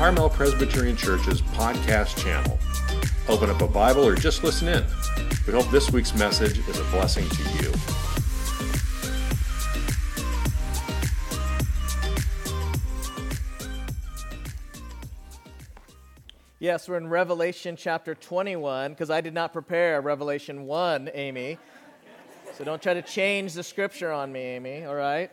Carmel Presbyterian Church's podcast channel. Open up a Bible or just listen in. We hope this week's message is a blessing to you. Yes, we're in Revelation chapter 21 because I did not prepare Revelation 1, Amy. So don't try to change the scripture on me, Amy, all right?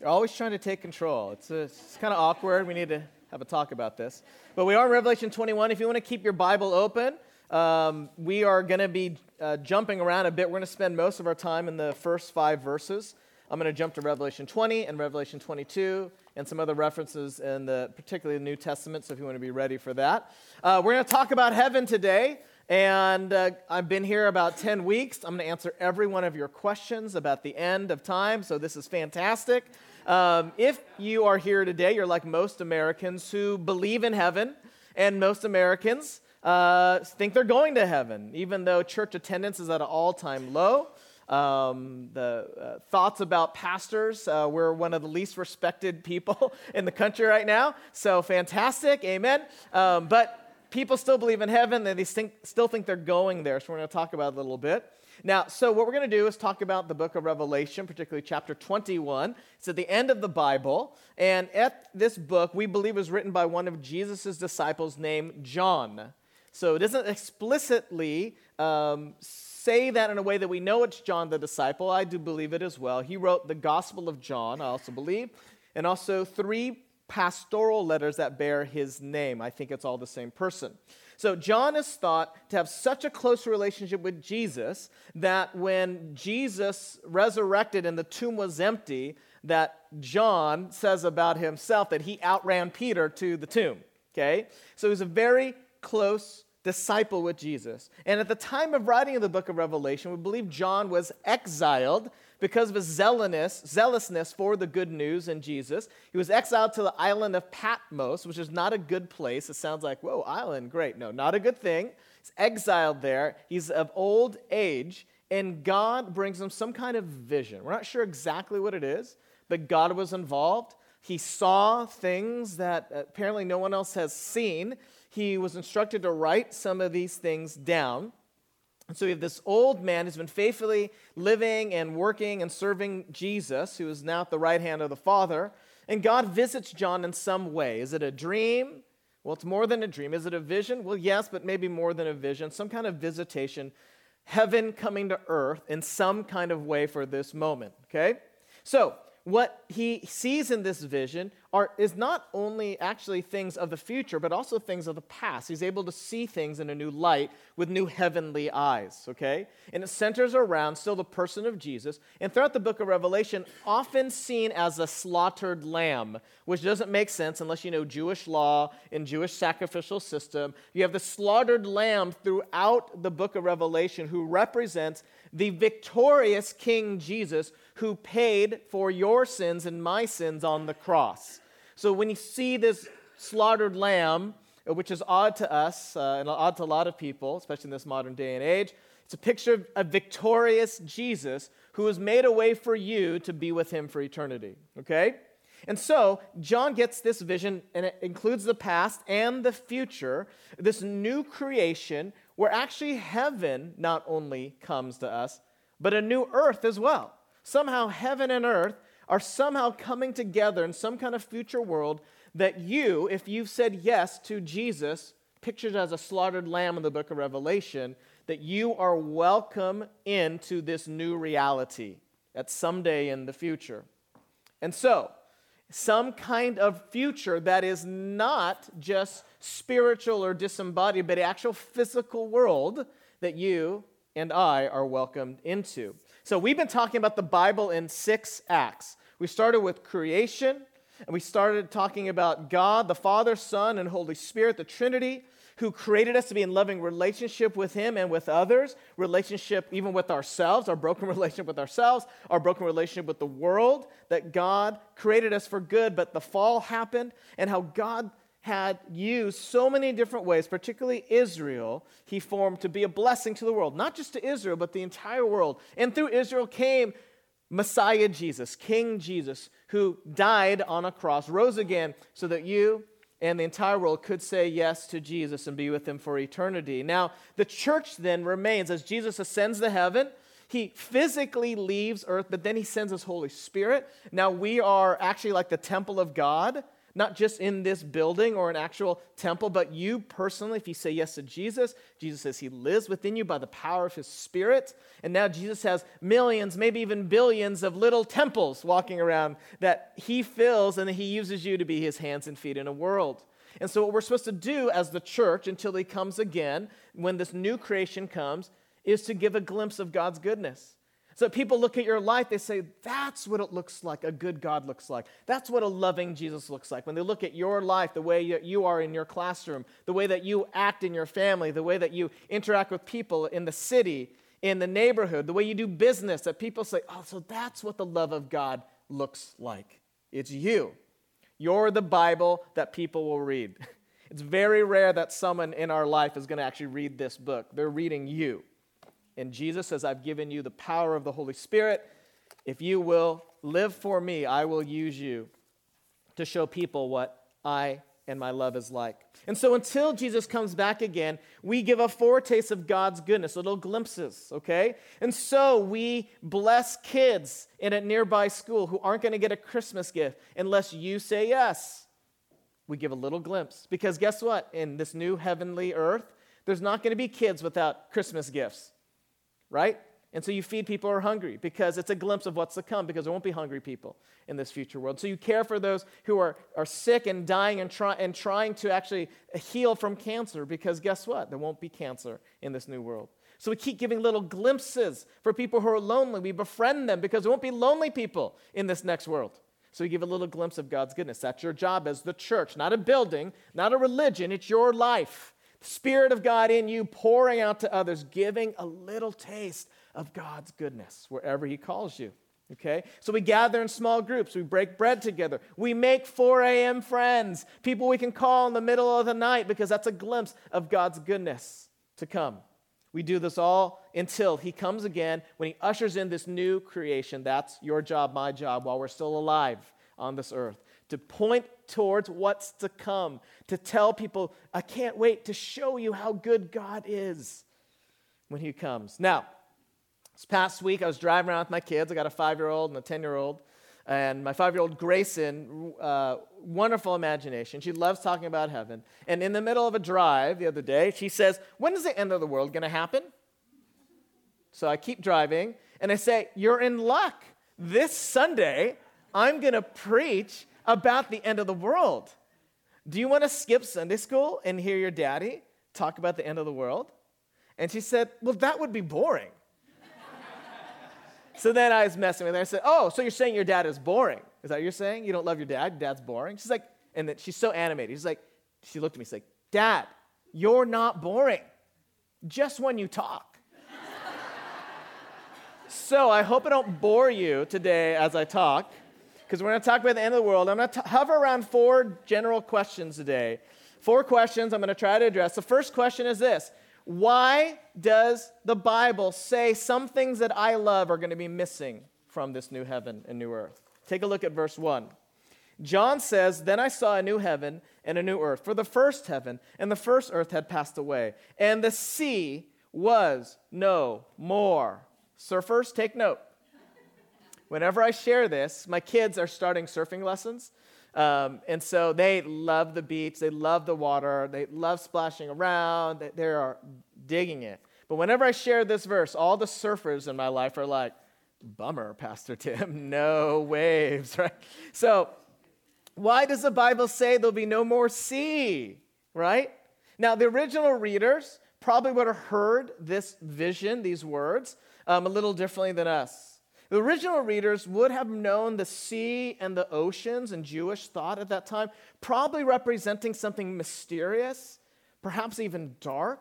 You're always trying to take control. It's, it's kind of awkward. We need to have a talk about this. But we are in Revelation 21. If you want to keep your Bible open, um, we are going to be uh, jumping around a bit. We're going to spend most of our time in the first five verses. I'm going to jump to Revelation 20 and Revelation 22 and some other references in the particularly the New Testament. So if you want to be ready for that, uh, we're going to talk about heaven today. And uh, I've been here about 10 weeks. I'm going to answer every one of your questions about the end of time. So this is fantastic. Um, if you are here today, you're like most Americans who believe in heaven, and most Americans uh, think they're going to heaven, even though church attendance is at an all time low. Um, the uh, thoughts about pastors. Uh, we're one of the least respected people in the country right now. So fantastic. Amen. Um, but people still believe in heaven and they think, still think they're going there. So we're going to talk about it a little bit. Now, so what we're going to do is talk about the book of Revelation, particularly chapter 21. It's at the end of the Bible. And at this book, we believe was written by one of Jesus' disciples named John. So it doesn't explicitly um, say that in a way that we know it's John the disciple. I do believe it as well. He wrote the Gospel of John, I also believe, and also three pastoral letters that bear his name. I think it's all the same person. So, John is thought to have such a close relationship with Jesus that when Jesus resurrected and the tomb was empty, that John says about himself that he outran Peter to the tomb. Okay? So, he's a very close disciple with Jesus. And at the time of writing of the book of Revelation, we believe John was exiled because of his zealousness, zealousness for the good news in Jesus. He was exiled to the island of Patmos, which is not a good place. It sounds like, whoa, island, great. No, not a good thing. He's exiled there. He's of old age, and God brings him some kind of vision. We're not sure exactly what it is, but God was involved. He saw things that apparently no one else has seen he was instructed to write some of these things down. And so we have this old man who's been faithfully living and working and serving Jesus, who is now at the right hand of the Father. And God visits John in some way. Is it a dream? Well, it's more than a dream. Is it a vision? Well, yes, but maybe more than a vision. Some kind of visitation, heaven coming to earth in some kind of way for this moment. Okay? So, what he sees in this vision are, is not only actually things of the future, but also things of the past. He's able to see things in a new light with new heavenly eyes, okay? And it centers around still the person of Jesus. And throughout the book of Revelation, often seen as a slaughtered lamb, which doesn't make sense unless you know Jewish law and Jewish sacrificial system. You have the slaughtered lamb throughout the book of Revelation who represents the victorious King Jesus who paid for your sins and my sins on the cross. So when you see this slaughtered lamb, uh, which is odd to us uh, and odd to a lot of people, especially in this modern day and age, it's a picture of a victorious Jesus who has made a way for you to be with him for eternity. Okay? And so, John gets this vision, and it includes the past and the future, this new creation where actually heaven not only comes to us, but a new earth as well. Somehow, heaven and earth are somehow coming together in some kind of future world that you, if you've said yes to Jesus, pictured as a slaughtered lamb in the book of Revelation, that you are welcome into this new reality at some day in the future. And so, some kind of future that is not just spiritual or disembodied, but actual physical world that you and I are welcomed into. So, we've been talking about the Bible in six acts. We started with creation, and we started talking about God, the Father, Son, and Holy Spirit, the Trinity, who created us to be in loving relationship with Him and with others, relationship even with ourselves, our broken relationship with ourselves, our broken relationship with the world, that God created us for good, but the fall happened, and how God had used so many different ways, particularly Israel, he formed to be a blessing to the world, not just to Israel, but the entire world. And through Israel came Messiah Jesus, King Jesus, who died on a cross, rose again so that you and the entire world could say yes to Jesus and be with him for eternity. Now, the church then remains as Jesus ascends to heaven. He physically leaves earth, but then he sends his Holy Spirit. Now, we are actually like the temple of God not just in this building or an actual temple, but you personally, if you say yes to Jesus, Jesus says he lives within you by the power of his spirit. And now Jesus has millions, maybe even billions of little temples walking around that he fills and that he uses you to be his hands and feet in a world. And so, what we're supposed to do as the church until he comes again, when this new creation comes, is to give a glimpse of God's goodness. So people look at your life, they say, that's what it looks like, a good God looks like. That's what a loving Jesus looks like. When they look at your life, the way you are in your classroom, the way that you act in your family, the way that you interact with people in the city, in the neighborhood, the way you do business, that people say, oh, so that's what the love of God looks like. It's you. You're the Bible that people will read. It's very rare that someone in our life is going to actually read this book. They're reading you. And Jesus says, I've given you the power of the Holy Spirit. If you will live for me, I will use you to show people what I and my love is like. And so until Jesus comes back again, we give a foretaste of God's goodness, little glimpses, okay? And so we bless kids in a nearby school who aren't going to get a Christmas gift unless you say yes. We give a little glimpse. Because guess what? In this new heavenly earth, there's not going to be kids without Christmas gifts right? And so you feed people who are hungry because it's a glimpse of what's to come because there won't be hungry people in this future world. So you care for those who are, are sick and dying and, try, and trying to actually heal from cancer because guess what? There won't be cancer in this new world. So we keep giving little glimpses for people who are lonely. We befriend them because there won't be lonely people in this next world. So we give a little glimpse of God's goodness. That's your job as the church, not a building, not a religion. It's your life. Spirit of God in you, pouring out to others, giving a little taste of God's goodness wherever He calls you. Okay? So we gather in small groups. We break bread together. We make 4 a.m. friends, people we can call in the middle of the night because that's a glimpse of God's goodness to come. We do this all until He comes again when He ushers in this new creation. That's your job, my job, while we're still alive on this earth to point towards what's to come, to tell people, I can't wait to show you how good God is when He comes. Now, this past week, I was driving around with my kids. I got a five year old and a 10 year old. And my five year old Grayson, uh, wonderful imagination. She loves talking about heaven. And in the middle of a drive the other day, she says, When is the end of the world going to happen? So I keep driving and I say, You're in luck. This Sunday, I'm going to preach about the end of the world. Do you want to skip Sunday school and hear your daddy talk about the end of the world? And she said, Well, that would be boring. so then I was messing with her. I said, Oh, so you're saying your dad is boring? Is that what you're saying? You don't love your dad? Dad's boring? She's like, and then she's so animated. She's like, she looked at me, she's like, Dad, you're not boring. Just when you talk. so I hope I don't bore you today as I talk because we're going to talk about the end of the world. I'm going to hover around four general questions today. Four questions I'm going to try to address. The first question is this Why does the Bible say some things that I love are going to be missing from this new heaven and new earth? Take a look at verse 1. John says, Then I saw a new heaven and a new earth, for the first heaven and the first earth had passed away, and the sea was no more. Surfers, take note whenever I share this, my kids are starting surfing lessons. Um, and so they love the beach, they love the water, they love splashing around, they, they are digging it. But whenever I share this verse, all the surfers in my life are like, bummer, Pastor Tim, no waves, right? So, why does the Bible say there'll be no more sea, right? Now, the original readers probably would have heard this vision, these words, um, a little differently than us. The original readers would have known the sea and the oceans in Jewish thought at that time, probably representing something mysterious, perhaps even dark,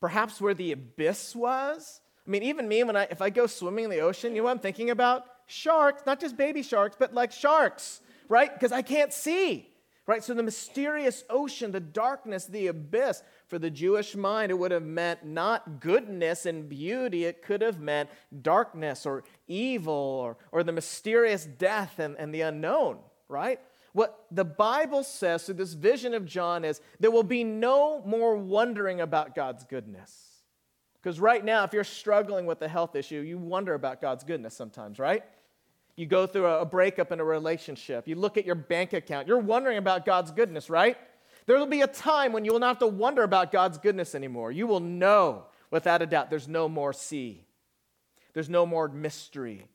perhaps where the abyss was. I mean, even me, when I, if I go swimming in the ocean, you know what I'm thinking about? Sharks, not just baby sharks, but like sharks, right? Because I can't see, right? So the mysterious ocean, the darkness, the abyss, for the Jewish mind, it would have meant not goodness and beauty, it could have meant darkness or evil or, or the mysterious death and, and the unknown, right? what the Bible says through this vision of John is there will be no more wondering about God's goodness. Because right now, if you're struggling with a health issue, you wonder about God's goodness sometimes, right? You go through a breakup in a relationship, you look at your bank account, you're wondering about God's goodness, right? There will be a time when you will not have to wonder about God's goodness anymore. You will know without a doubt there's no more sea, there's no more mystery.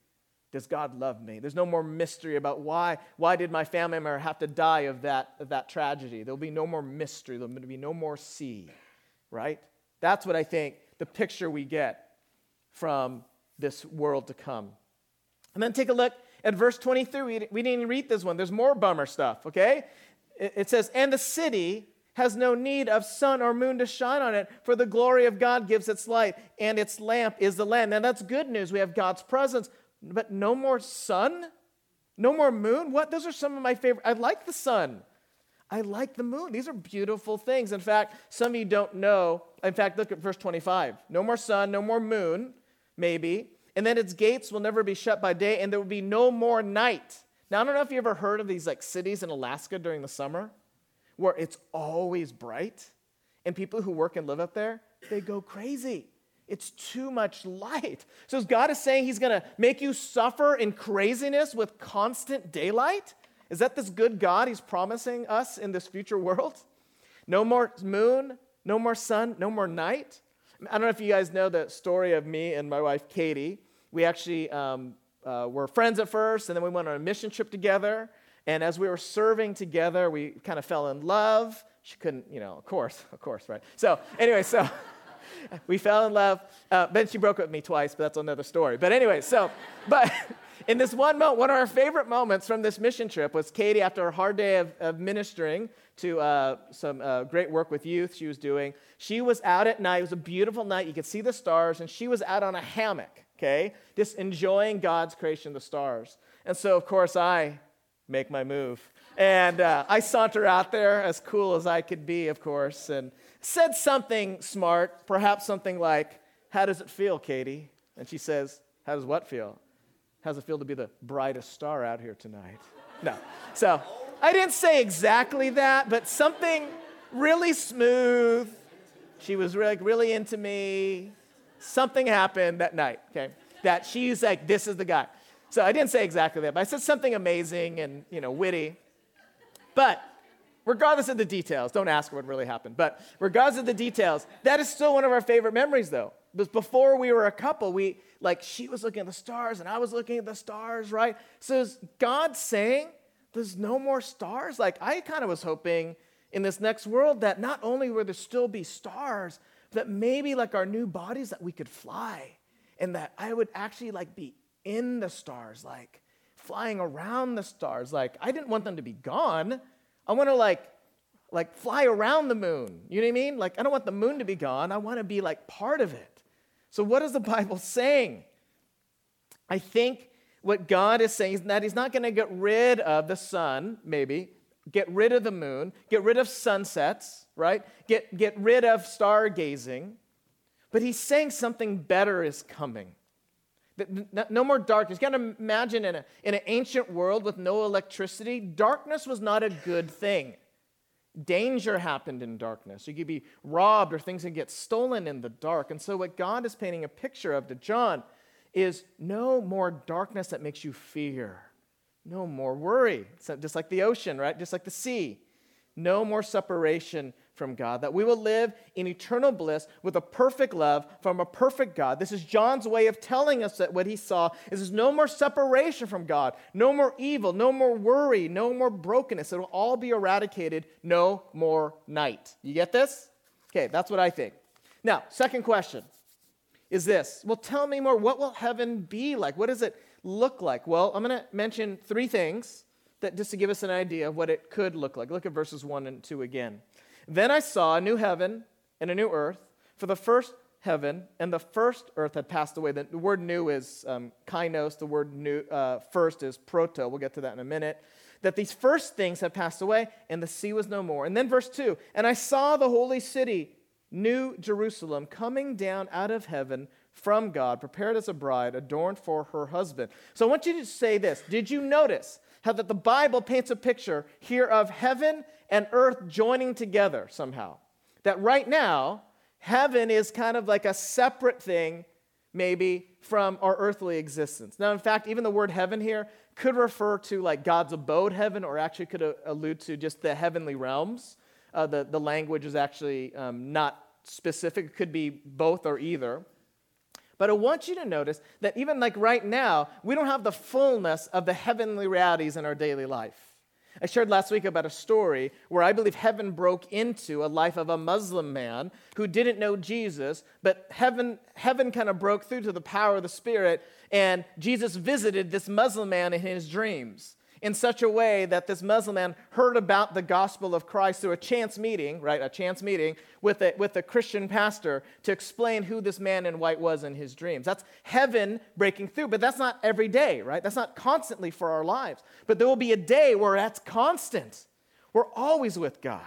Does God love me? There's no more mystery about why, why did my family member have to die of that, of that tragedy? There'll be no more mystery. There'll be no more sea, right? That's what I think the picture we get from this world to come. And then take a look at verse 23. We, didn't even read this one. There's more bummer stuff, okay? It, it says, And the city has no need of sun or moon to shine on it, for the glory of God gives its light, and its lamp is the Lamb. Now that's good news. We have God's presence, but no more sun? No more moon? What? Those are some of my favorite. I like the sun. I like the moon. These are beautiful things. In fact, some of you don't know. In fact, look at verse 25. No more sun, no more moon, maybe. And then its gates will never be shut by day, and there will be no more night. Now, I don't know if you ever heard of these like cities in Alaska during the summer where it's always bright, and people who work and live up there, they go crazy. It's too much light. So, God is saying He's to make you suffer in craziness with constant daylight? Is that this good God He's promising us in this future world? No more moon, no more sun, no more night. I don't know if you guys know the story of me and my wife Katie. We actually um, uh, were friends at first, and then we went on a mission trip together. And as we were serving together, we kind of fell in love. She couldn't, you know, of course, of course, right? So, anyway, so we fell in love. Uh, then she broke up with me twice, but that's another story. But anyway, so, but in this one moment, one of our favorite moments from this mission trip was Katie, after a hard day of, of ministering to uh, some uh, great work with youth she was doing, she was out at night. It was a beautiful night. You could see the stars, and she was out on a hammock, okay, just enjoying God's creation, the stars. And so, of course, I make my move. And uh, I saunter out there, as cool as I could be, of course, and said something smart, perhaps something like, How does it feel, Katie? And she says, How does what feel? How's it feel to be the brightest star out here tonight? No. So I didn't say exactly that, but something really smooth. She was really, really into me. Something happened that night, okay? That she's like, this is the guy. So I didn't say exactly that, but I said something amazing and, you know, witty. But regardless of the details, don't ask what really happened, but regardless of the details, that is still one of our favorite memories, though. Because before we were a couple, we, like, she was looking at the stars and I was looking at the stars, right? So is God saying there's no more stars? Like, I kind of was hoping in this next world that not only would there still be stars, but maybe like our new bodies that we could fly and that I would actually like be in the stars, like flying around the stars. Like, I didn't want them to be gone. I want to like like fly around the moon. You know what I mean? Like I don't want the moon to be gone. I want to be like part of it. So what is the Bible saying? I think what God is saying is that he's not going to get rid of the sun, maybe, get rid of the moon, get rid of sunsets, right? Get, get rid of stargazing. But he's saying something better is coming. No more darkness. You got to imagine in, a, in an ancient world with no electricity, darkness was not a good thing. Danger happened in darkness. You could be robbed or things could get stolen in the dark. And so, what God is painting a picture of to John is no more darkness that makes you fear, no more worry. Just like the ocean, right? Just like the sea. No more separation from God, that we will live in eternal bliss with a perfect love from a perfect God. This is John's way of telling us that what he saw is there's no more separation from God, no more evil, no more worry, no more brokenness. It'll all be eradicated, no more night. You get this? Okay, that's what I think. Now, second question is this. Well, tell me more. What will heaven be like? What does it look like? Well, I'm going to mention three things that just to give us an idea of what it could look like. Look at verses 1 and 2 again. Then I saw a new heaven and a new earth, for the first heaven and the first earth had passed away. The, word new is um, kainos, the word new, uh, first is proto. We'll get to that in a minute. That these first things had passed away, and the sea was no more. And then verse 2 And I saw the holy city, New Jerusalem, coming down out of heaven from God, prepared as a bride, adorned for her husband. So I want you to say this Did you notice how that the Bible paints a picture here of heaven and earth joining together somehow. That right now, heaven is kind of like a separate thing, maybe, from our earthly existence. Now, in fact, even the word heaven here could refer to like God's abode heaven, or actually could allude to just the heavenly realms. Uh, the, the language is actually um, not specific, it could be both or either. But I want you to notice that even like right now, we don't have the fullness of the heavenly realities in our daily life. I shared last week about a story where I believe heaven broke into a life of a Muslim man who didn't know Jesus, but heaven, heaven kind of broke through to the power of the Spirit, and Jesus visited this Muslim man in his dreams in such a way that this Muslim man heard about the gospel of Christ through a chance meeting, right? A chance meeting with a, with a Christian pastor to explain who this man in white was in his dreams. That's heaven breaking through, but that's not every day, right? That's not constantly for our lives. But there will be a day where that's constant. We're always with God.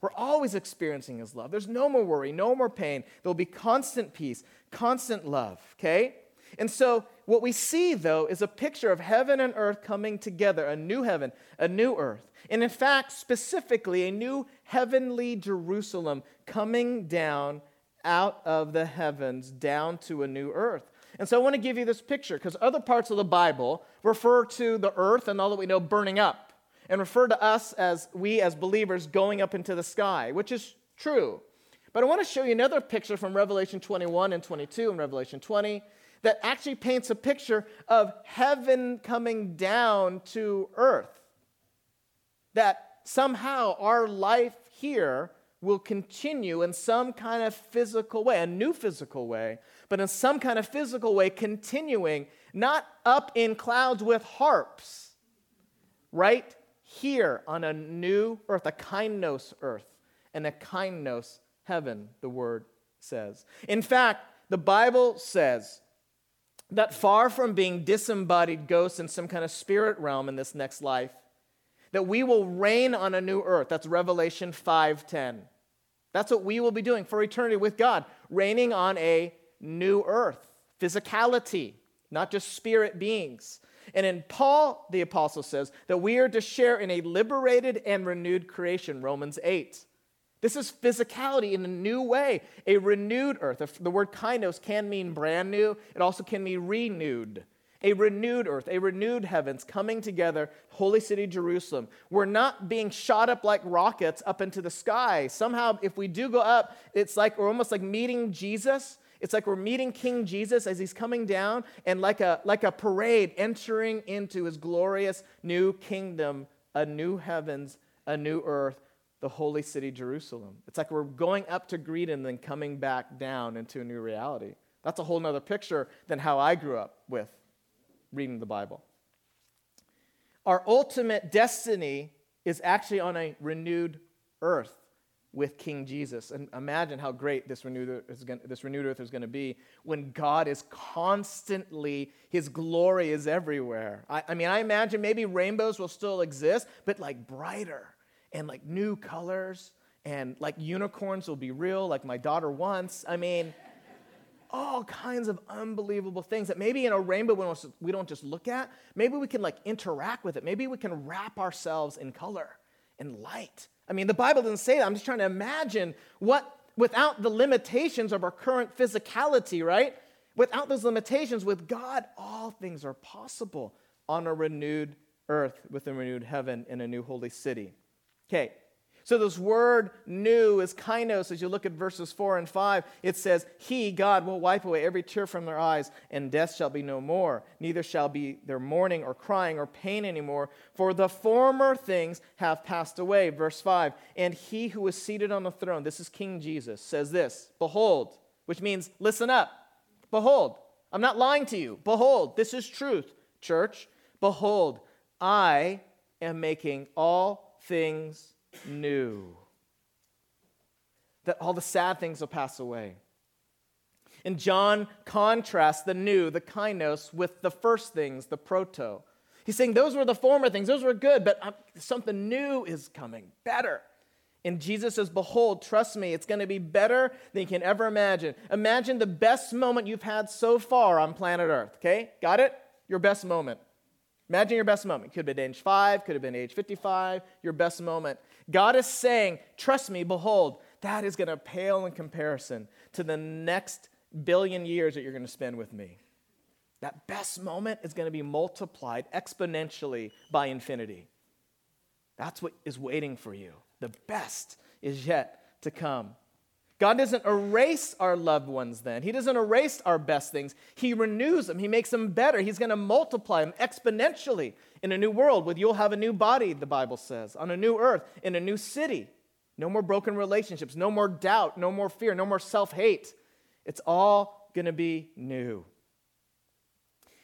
We're always experiencing His love. There's no more worry, no more pain. There will be constant peace, constant love, okay? And so, what we see, though, is a picture of heaven and earth coming together a new heaven, a new earth. And in fact, specifically, a new heavenly Jerusalem coming down out of the heavens down to a new earth. And so, I want to give you this picture because other parts of the Bible refer to the earth and all that we know burning up and refer to us as we as believers going up into the sky, which is true. But I want to show you another picture from Revelation 21 and 22 and Revelation 20 that actually paints a picture of heaven coming down to earth. That somehow our life here will continue in some kind of physical way, a new physical way, but in some kind of physical way, continuing, not up in clouds with harps, right here on a new earth, a kainos earth, and a kainos heaven, the word says. In fact, the Bible says that far from being disembodied ghosts in some kind of spirit realm in this next life, that we will reign on a new earth. That's Revelation 5:10. That's what we will be doing for eternity with God, reigning on a new earth. Physicality, not just spirit beings. And in Paul, the apostle says that we are to share in a liberated and renewed creation, Romans 8. This is physicality in a new way, a renewed earth. The word kainos can mean brand new, it also can mean renewed. A renewed earth, a renewed heavens coming together, holy city Jerusalem. We're not being shot up like rockets up into the sky. Somehow, if we do go up, it's like we're almost like meeting Jesus. It's like we're meeting King Jesus as he's coming down, and like a, like a parade entering into his glorious new kingdom, a new heavens, a new earth, the holy city, Jerusalem. It's like we're going up to greet and then coming back down into a new reality. That's a whole other picture than how I grew up with reading the Bible. Our ultimate destiny is actually on a renewed earth with King Jesus. And imagine how great this renewed going, this renewed earth is going to be when God is constantly, his glory is everywhere. I, I mean, I imagine maybe rainbows will still exist, but like brighter and like new colors and like unicorns will be real, like my daughter wants. I mean, all kinds of unbelievable things that maybe in a rainbow we don't just look at. Maybe we can like interact with it. Maybe we can wrap ourselves in color and light. I mean, the Bible doesn't say that. I'm just trying to imagine what, without the limitations of our current physicality, right? Without those limitations, with God, all things are possible on a renewed earth with a renewed heaven in a new holy city. Okay, so this word new is kainos. As you look at verses 4 and 5, it says, He, God, will wipe away every tear from their eyes, and death shall be no more. Neither shall be there mourning or crying or pain anymore, for the former things have passed away. Verse 5 And he who is seated on the throne, this is King Jesus, says this Behold, which means listen up. Behold, I'm not lying to you. Behold, this is truth, church. Behold, I am making all things new. That all the sad things will pass away. And John contrasts the new, the kainos, with the first things, the proto. He's saying those were the former things, those were good, but um, something new is coming, better. And Jesus says, Behold, trust me, it's going to be better than you can ever imagine. Imagine the best moment you've had so far on planet Earth, okay? Got it? Your best moment. Imagine your best moment. Could have been age five, could have been age 55, your best moment. God is saying, Trust me, behold, that is going to pale in comparison to the next billion years that you're going to spend with me. That best moment is going to be multiplied exponentially by infinity. That's what is waiting for you. The best is yet to come. God doesn't erase our loved ones then. He doesn't erase our best things. He renews them. He makes them better. He's going to multiply them exponentially in a new world with you'll have a new body, the Bible says, on a new earth, in a new city. No more broken relationships, no more doubt, no more fear, no more self hate. It's all going to be new.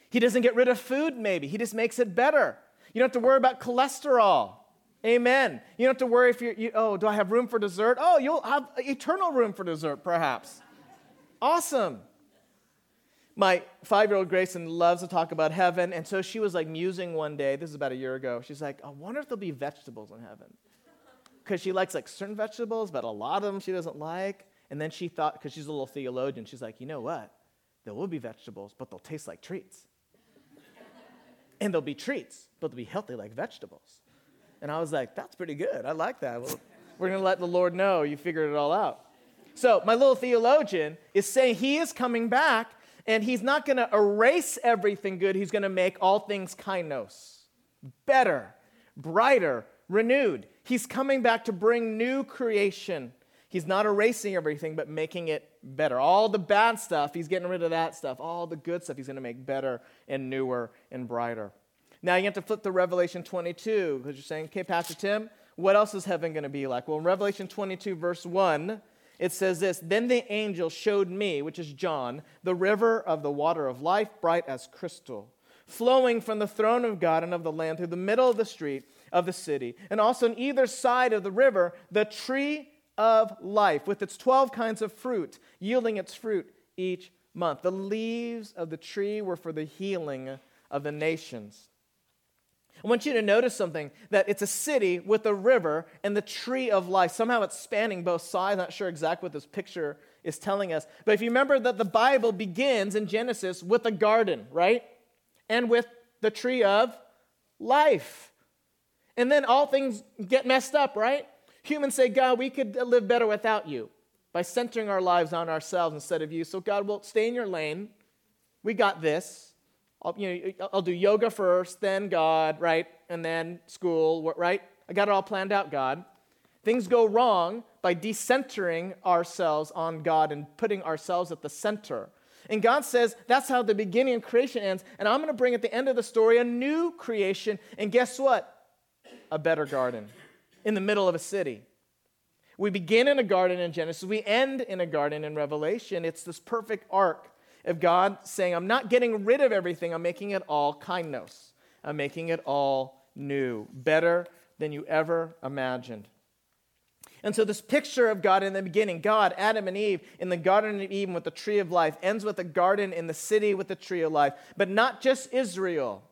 He doesn't get rid of food, maybe. He just makes it better. You don't have to worry about cholesterol. Amen. You don't have to worry if you're, you, oh, do I have room for dessert? Oh, you'll have eternal room for dessert, perhaps. Awesome. My five year old Grayson loves to talk about heaven, and so she was like musing one day, this is about a year ago. She's like, I wonder if there'll be vegetables in heaven. Because she likes like certain vegetables, but a lot of them she doesn't like. And then she thought, because she's a little theologian, she's like, you know what? There will be vegetables, but they'll taste like treats. and they'll be treats, but they'll be healthy like vegetables. And I was like, that's pretty good. I like that. Well, we're going to let the Lord know you figured it all out. So, my little theologian is saying he is coming back and he's not going to erase everything good. He's going to make all things kainos, better, brighter, renewed. He's coming back to bring new creation. He's not erasing everything, but making it better. All the bad stuff, he's getting rid of that stuff. All the good stuff, he's going to make better and newer and brighter. Now you have to flip to Revelation 22 because you're saying, okay, Pastor Tim, what else is heaven going to be like? Well, in Revelation 22, verse 1, it says this Then the angel showed me, which is John, the river of the water of life, bright as crystal, flowing from the throne of God and of the Lamb through the middle of the street of the city. And also on either side of the river, the tree of life, with its 12 kinds of fruit, yielding its fruit each month. The leaves of the tree were for the healing of the nations. I want you to notice something that it's a city with a river and the tree of life. Somehow it's spanning both sides. Not sure exactly what this picture is telling us. But if you remember that the Bible begins in Genesis with a garden, right? And with the tree of life. And then all things get messed up, right? Humans say, God, we could live better without you by centering our lives on ourselves instead of you. So, God, will stay in your lane. We got this. I'll, you know, I'll do yoga first, then God, right? And then school, right? I got it all planned out, God. Things go wrong by decentering ourselves on God and putting ourselves at the center. And God says that's how the beginning of creation ends. And I'm going to bring at the end of the story a new creation. And guess what? A better garden in the middle of a city. We begin in a garden in Genesis, we end in a garden in Revelation. It's this perfect arc of God saying, I'm not getting rid of everything, I'm making it all kainos. I'm making it all new, better than you ever imagined. And so, this picture of God in the beginning, God, Adam, and Eve in the Garden of Eden with the tree of life, ends with a garden in the city with the tree of life. But not just Israel.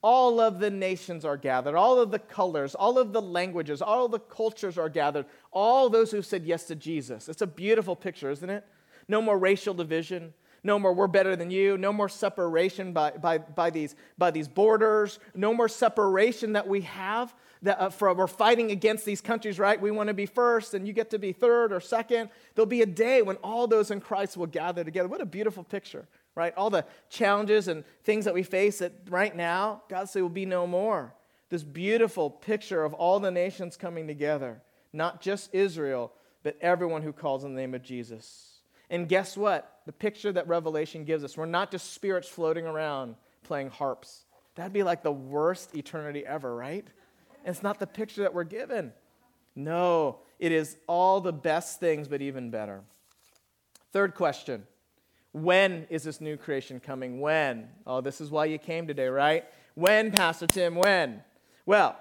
All of the nations are gathered, all of the colors, all of the languages, all of the cultures are gathered, all those who said yes to Jesus. It's a beautiful picture, isn't it? No more racial division, no more we're better than you. No more separation by, by, by, these, by these borders. No more separation that we have. That, uh, for, we're fighting against these countries, right? We want to be first and you get to be third or second. There'll be a day when all those in Christ will gather together. What a beautiful picture, right? All the challenges and things that we face that right now, God say will be no more. This beautiful picture of all the nations coming together, not just Israel, but everyone who calls on the name of Jesus. And guess what? The picture that Revelation gives us, we're not just spirits floating around playing harps. That'd be like the worst eternity ever, right? And it's not the picture that we're given. No, it is all the best things, but even better. Third question When is this new creation coming? When? Oh, this is why you came today, right? When, Pastor Tim? When? Well,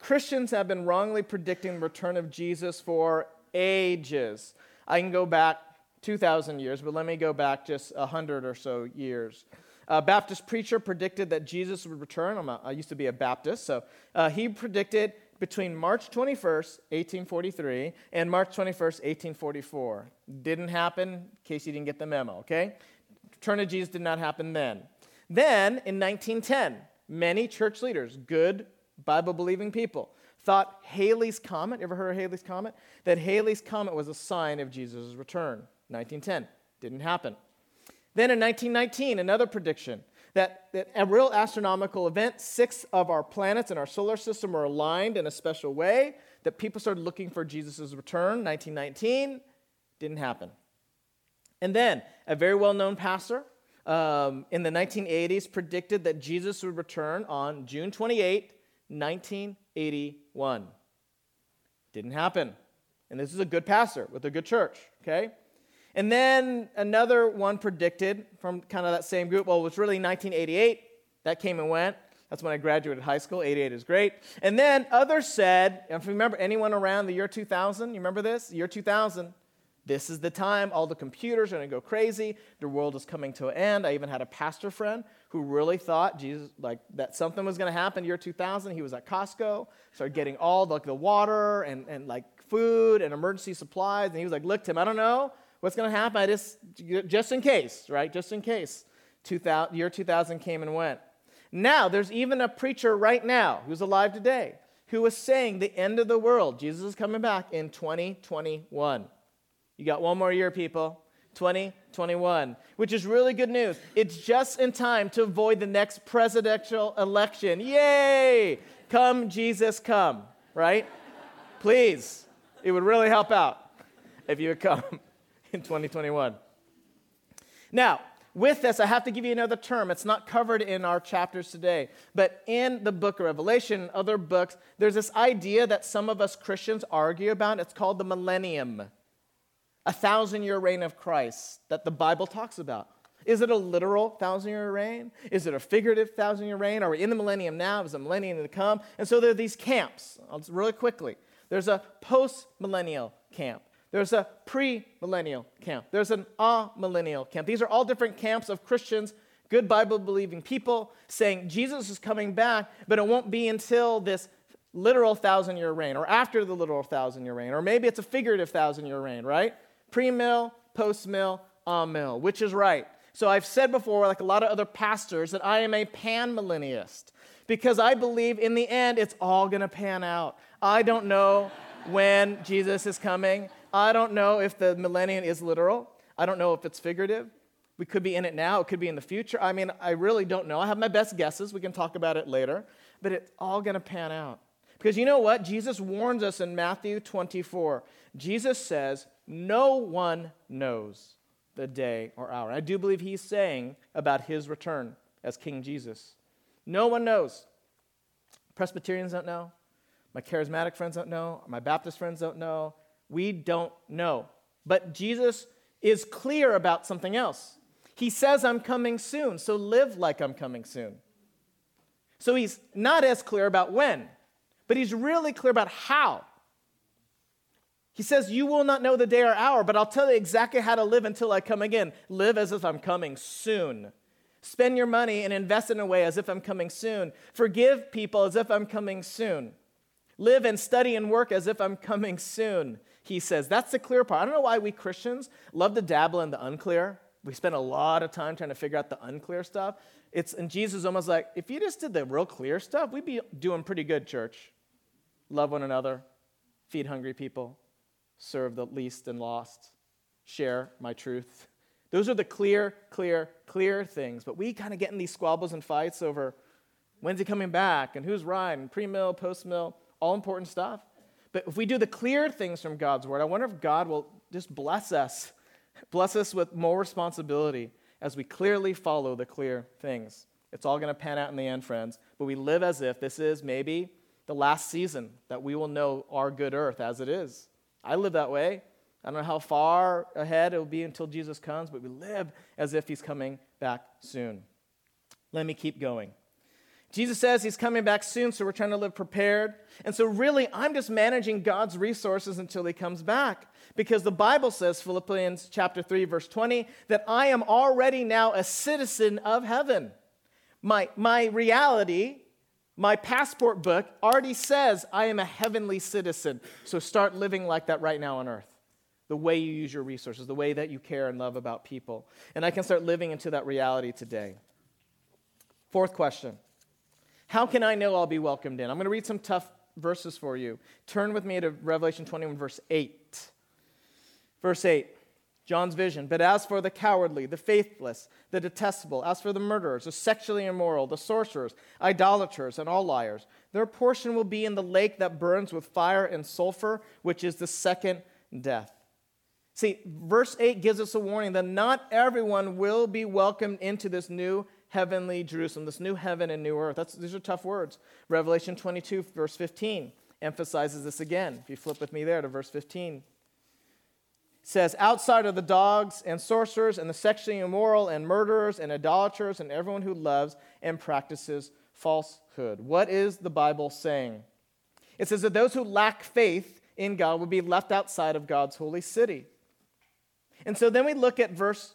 Christians have been wrongly predicting the return of Jesus for ages. I can go back 2,000 years, but let me go back just 100 or so years. A Baptist preacher predicted that Jesus would return. A, i used to be a Baptist, so uh, he predicted between March 21st, 1843, and March 21st, 1844. Didn't happen, in case you didn't get the memo, okay? Return of Jesus did not happen then. Then, in 1910, many church leaders, good Bible believing people, thought Halley's Comet, ever heard of Halley's Comet? That Halley's Comet was a sign of Jesus' return. 1910. Didn't happen. Then in 1919, another prediction that, that a real astronomical event, six of our planets in our solar system were aligned in a special way, that people started looking for Jesus' return. 1919, didn't happen. And then a very well known pastor um, in the 1980s predicted that Jesus would return on June 28, 1981. Didn't happen. And this is a good pastor with a good church, okay? And then another one predicted from kind of that same group, well, it was really 1988. That came and went. That's when I graduated high school. 88 is great. And then others said, if you remember anyone around the year 2000, you remember this? Year 2000, this is the time. All the computers are going to go crazy. The world is coming to an end. I even had a pastor friend who really thought Jesus, like that something was going to happen year 2000. He was at Costco, started getting all the, like, the water and, and like food and emergency supplies. And he was like, look, Tim, I don't know what's going to happen. I just, just in case, right? Just in case. 2000, year 2000 came and went. Now, there's even a preacher right now who's alive today who is saying the end of the world, Jesus is coming back in 2021. You got one more year, people. 2021, which is really good news. It's just in time to avoid the next presidential election. Yay! Come, Jesus, come, right? Please. It would really help out if you would come in 2021. Now, with this, I have to give you another term. It's not covered in our chapters today. But in the book of Revelation, other books, there's this idea that some of us Christians argue about. It's called the millennium a thousand year reign of Christ that the Bible talks about. Is it a literal thousand year reign? Is it a figurative thousand year reign? Are we in the millennium now? Is the millennium to come? And so there are these camps. I'll just really quickly. There's a post millennial camp. There's a pre millennial camp. There's an amillennial camp. These are all different camps of Christians, good Bible believing people, saying Jesus is coming back, but it won't be until this literal thousand year reign or after the literal thousand year reign, or maybe it's a figurative thousand year reign, right? pre mill, post mill, on mill, which is right. So I've said before, like a lot of other pastors, that I am a panmillennialist because I believe in the end it's all going to pan out. I don't know when Jesus is coming. I don't know if the millennium is literal. I don't know if it's figurative. We could be in it now, it could be in the future. I mean, I really don't know. I have my best guesses. We can talk about it later. But it's all going to pan out. Because you know what? Jesus warns us in Matthew 24. Jesus says, no one knows the day or hour. I do believe he's saying about his return as King Jesus. No one knows. Presbyterians don't know. My charismatic friends don't know. My Baptist friends don't know. We don't know. But Jesus is clear about something else. He says, I'm coming soon, so live like I'm coming soon. So he's not as clear about when, but he's really clear about how. He says, You will not know the day or hour, but I'll tell you exactly how to live until I come again. Live as if I'm coming soon. Spend your money and invest in a way as if I'm coming soon. Forgive people as if I'm coming soon. Live and study and work as if I'm coming soon, he says. That's the clear part. I don't know why we Christians love to dabble in the unclear. We spend a lot of time trying to figure out the unclear stuff. It's, and Jesus is almost like, if you just did the real clear stuff, we'd be doing pretty good, church. Love one another, feed hungry people, serve the least and lost, share my truth. Those are the clear, clear, clear things. But we kind of get in these squabbles and fights over when's he coming back and who's right and pre mill, post mill, all important stuff. But if we do the clear things from God's word, I wonder if God will just bless us, bless us with more responsibility as we clearly follow the clear things. It's all going to pan out in the end, friends. But we live as if this is maybe the last season that we will know our good earth as it is. I live that way. I don't know how far ahead it will be until Jesus comes, but we live as if he's coming back soon. Let me keep going. Jesus says he's coming back soon, so we're trying to live prepared. And so, really, I'm just managing God's resources until he comes back. Because the Bible says, Philippians chapter 3, verse 20, that I am already now a citizen of heaven. My, my reality my passport book already says I am a heavenly citizen. So start living like that right now on earth. The way you use your resources, the way that you care and love about people. And I can start living into that reality today. Fourth question How can I know I'll be welcomed in? I'm going to read some tough verses for you. Turn with me to Revelation 21, verse 8. Verse 8. John's vision. But as for the cowardly, the faithless, the detestable, as for the murderers, the sexually immoral, the sorcerers, idolaters, and all liars, their portion will be in the lake that burns with fire and sulfur, which is the second death. See, verse 8 gives us a warning that not everyone will be welcomed into this new heavenly Jerusalem, this new heaven and new earth. That's, these are tough words. Revelation 22, verse 15, emphasizes this again. If you flip with me there to verse 15 says, outside of the dogs and sorcerers and the sexually immoral and murderers and idolaters and everyone who loves and practices falsehood. What is the Bible saying? It says that those who lack faith in God will be left outside of God's holy city. And so then we look at verse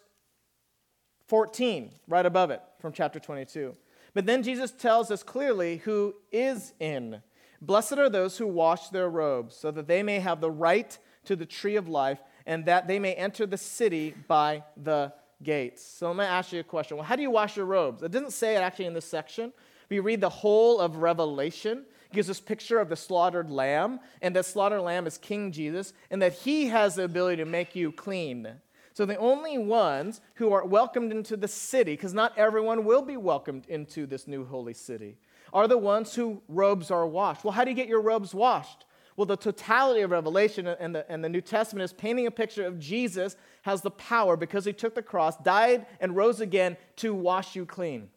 14, right above it from chapter 22. But then Jesus tells us clearly who is in. Blessed are those who wash their robes, so that they may have the right to the tree of life and that they may enter the city by the gates. So I'm going to ask you a question. Well, how do you wash your robes? It doesn't say it actually in this section. We read the whole of Revelation. Gives us picture of the slaughtered lamb, and that slaughtered lamb is King Jesus, and that he has the ability to make you clean. So the only ones who are welcomed into the city, because not everyone will be welcomed into this new holy city, are the ones whose robes are washed. Well, how do you get your robes washed? Well, the totality of Revelation and the, and the New Testament is painting a picture of Jesus has the power because he took the cross, died, and rose again to wash you clean.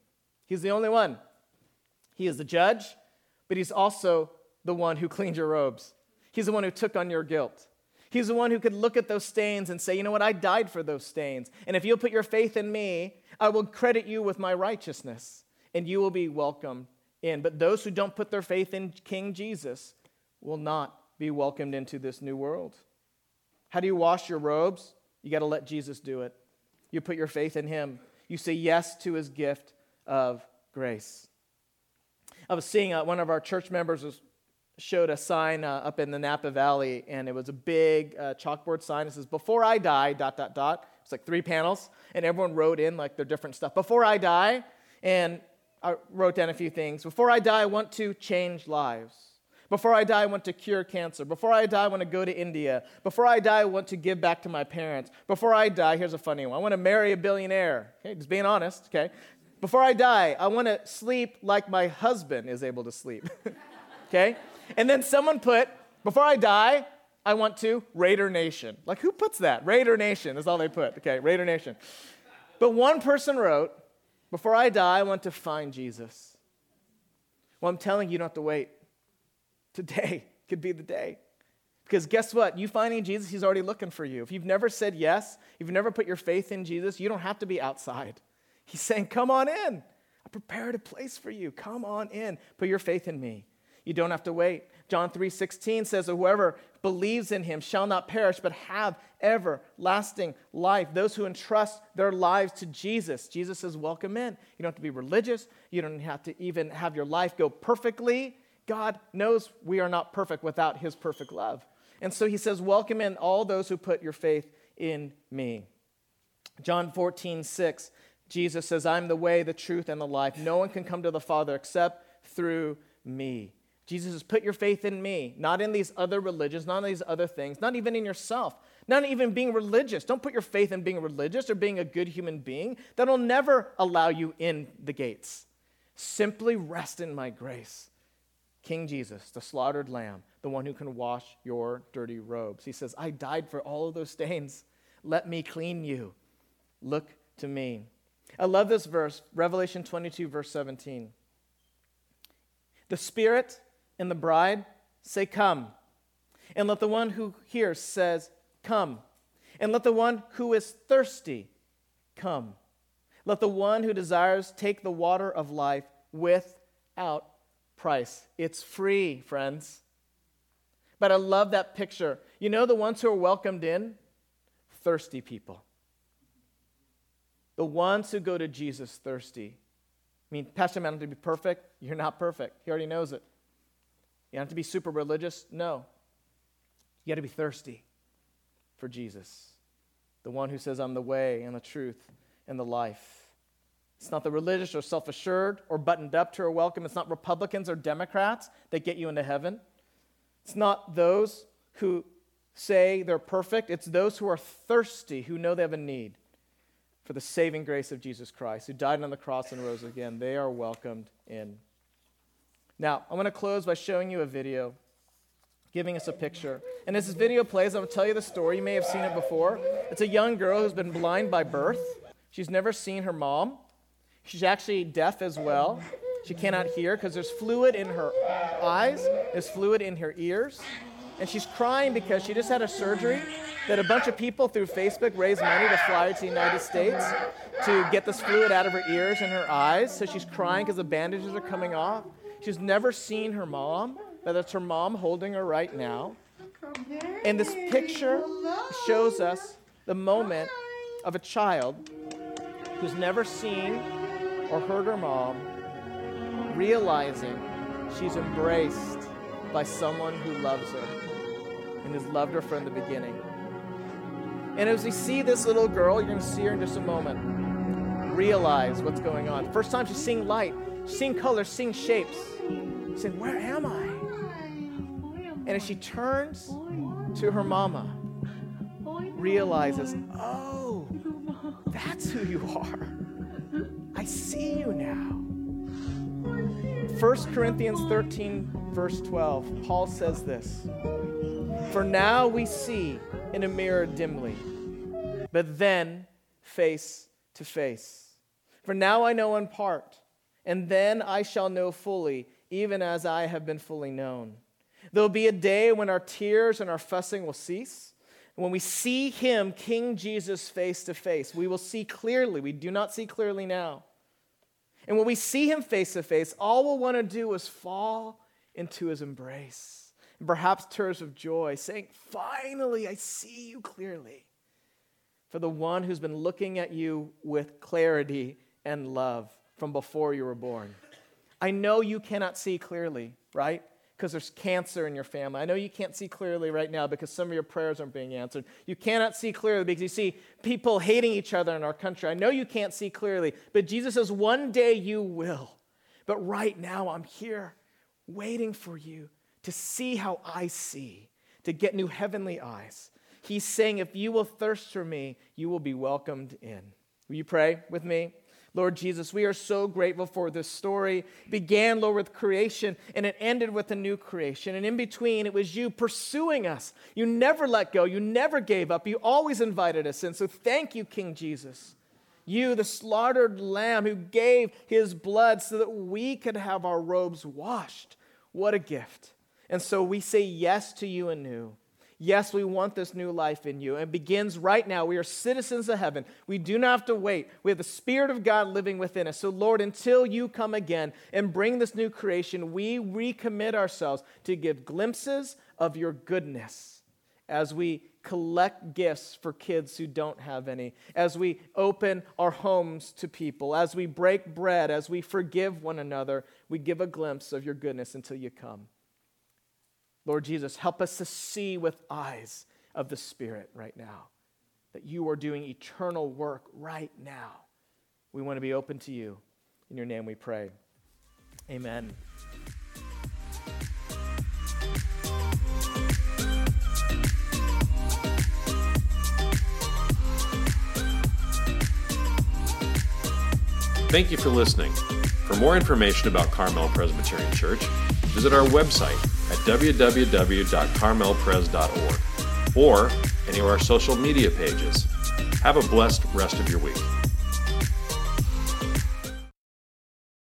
He's the only one. He is the judge, but he's also the one who cleaned your robes. He's the one who took on your guilt. He's the one who could look at those stains and say, you know what, I died for those stains. And if you'll put your faith in me, I will credit you with my righteousness, and you will be welcome in. But those who don't put their faith in King Jesus, will not be welcomed into this new world. How do you wash your robes? You got to let Jesus do it. You put your faith in him. You say yes to his gift of grace. I was seeing uh, one of our church members was, showed a sign uh, up in the Napa Valley, and it was a big uh, chalkboard sign. It says, Before I die, dot, dot, dot. It's like three panels, and everyone wrote in like their different stuff. Before I die, and I wrote down a few things. Before I die, I want to change lives. Before I die, I want to cure cancer. Before I die, I want to go to India. Before I die, I want to give back to my parents. Before I die, here's a funny one I want to marry a billionaire. Okay, just being honest, okay? Before I die, I want to sleep like my husband is able to sleep. okay? And then someone put, before I die, I want to Raider Nation. Like, who puts that? Raider Nation is all they put. Okay, Raider Nation. But one person wrote, before I die, I want to find Jesus. Well, I'm telling you, you don't have to wait. Today could be the day. Because guess what? You finding Jesus, He's already looking for you. If you've never said yes, if you've never put your faith in Jesus, you don't have to be outside. He's saying, Come on in. I prepared a place for you. Come on in. Put your faith in me. You don't have to wait. John 3:16 says, "Whoever believes in him shall not perish but have everlasting life." Those who entrust their lives to Jesus, Jesus says, "Welcome in." You don't have to be religious. You don't have to even have your life go perfectly. God knows we are not perfect without his perfect love. And so he says, Welcome in all those who put your faith in me. John 14:6 Jesus says, I'm the way, the truth, and the life. No one can come to the Father except through me. Jesus says, Put your faith in me, not in these other religions, not in these other things, not even in yourself, not even being religious. Don't put your faith in being religious or being a good human being. That'll never allow you in the gates. Simply rest in my grace. King Jesus, the slaughtered lamb, the one who can wash your dirty robes. He says, I died for all of those stains. Let me clean you. Look to me. I love this verse, Revelation 22, verse 17. The Spirit and the bride say, Come. And let the one who hears says, Come. And let the one who is thirsty come. Let the one who desires take the water of life without price. It's free, friends. But I love that picture. You know the ones who are welcomed in? Thirsty people. The ones who go to Jesus thirsty. I mean, Pastor Man, to be perfect, you're not perfect. He already knows it. You don't have to be super religious. No. You got to be thirsty for Jesus, the one who says, I'm the way and the truth and the life. It's not the religious or self assured or buttoned up to are welcome. It's not Republicans or Democrats that get you into heaven. It's not those who say they're perfect. It's those who are thirsty, who know they have a need for the saving grace of Jesus Christ, who died on the cross and rose again. They are welcomed in. Now, I'm going to close by showing you a video, giving us a picture. And as this video plays, I'm going to tell you the story. You may have seen it before. It's a young girl who's been blind by birth. She's never seen her mom. She's actually deaf as well. She cannot hear because there's fluid in her eyes, there's fluid in her ears. And she's crying because she just had a surgery that a bunch of people through Facebook raised money to fly her to the United States to get this fluid out of her ears and her eyes. So she's crying because the bandages are coming off. She's never seen her mom, but that's her mom holding her right now. And this picture shows us the moment of a child who's never seen or heard her mom realizing she's embraced by someone who loves her and has loved her from the beginning. And as we see this little girl, you're going to see her in just a moment, realize what's going on. First time she's seeing light, seeing colors, seeing shapes. Saying, Where am I? And as she turns to her mama, realizes, Oh, that's who you are. I see you now. 1 Corinthians 13, verse 12, Paul says this For now we see in a mirror dimly, but then face to face. For now I know in part, and then I shall know fully, even as I have been fully known. There'll be a day when our tears and our fussing will cease. When we see him, King Jesus, face to face, we will see clearly. We do not see clearly now. And when we see him face to face, all we'll want to do is fall into his embrace. And perhaps tears of joy, saying, Finally, I see you clearly. For the one who's been looking at you with clarity and love from before you were born. I know you cannot see clearly, right? because there's cancer in your family. I know you can't see clearly right now because some of your prayers aren't being answered. You cannot see clearly because you see people hating each other in our country. I know you can't see clearly, but Jesus says, one day you will. But right now, I'm here waiting for you to see how I see, to get new heavenly eyes. He's saying, if you will thirst for me, you will be welcomed in. Will you pray with me? Lord Jesus, we are so grateful for this story. It began, Lord, with creation, and it ended with a new creation. And in between, it was you pursuing us. You never let go. You never gave up. You always invited us in. So thank you, King Jesus. You, the slaughtered lamb who gave his blood so that we could have our robes washed. What a gift. And so we say yes to you anew. Yes, we want this new life in you. It begins right now. We are citizens of heaven. We do not have to wait. We have the Spirit of God living within us. So, Lord, until you come again and bring this new creation, we recommit ourselves to give glimpses of your goodness as we collect gifts for kids who don't have any, as we open our homes to people, as we break bread, as we forgive one another, we give a glimpse of your goodness until you come. Lord Jesus, help us to see with eyes of the Spirit right now that you are doing eternal work right now. We want to be open to you. In your name we pray. Amen. Thank you for listening. For more information about Carmel Presbyterian Church, visit our website at www.carmelpres.org or any of our social media pages. Have a blessed rest of your week.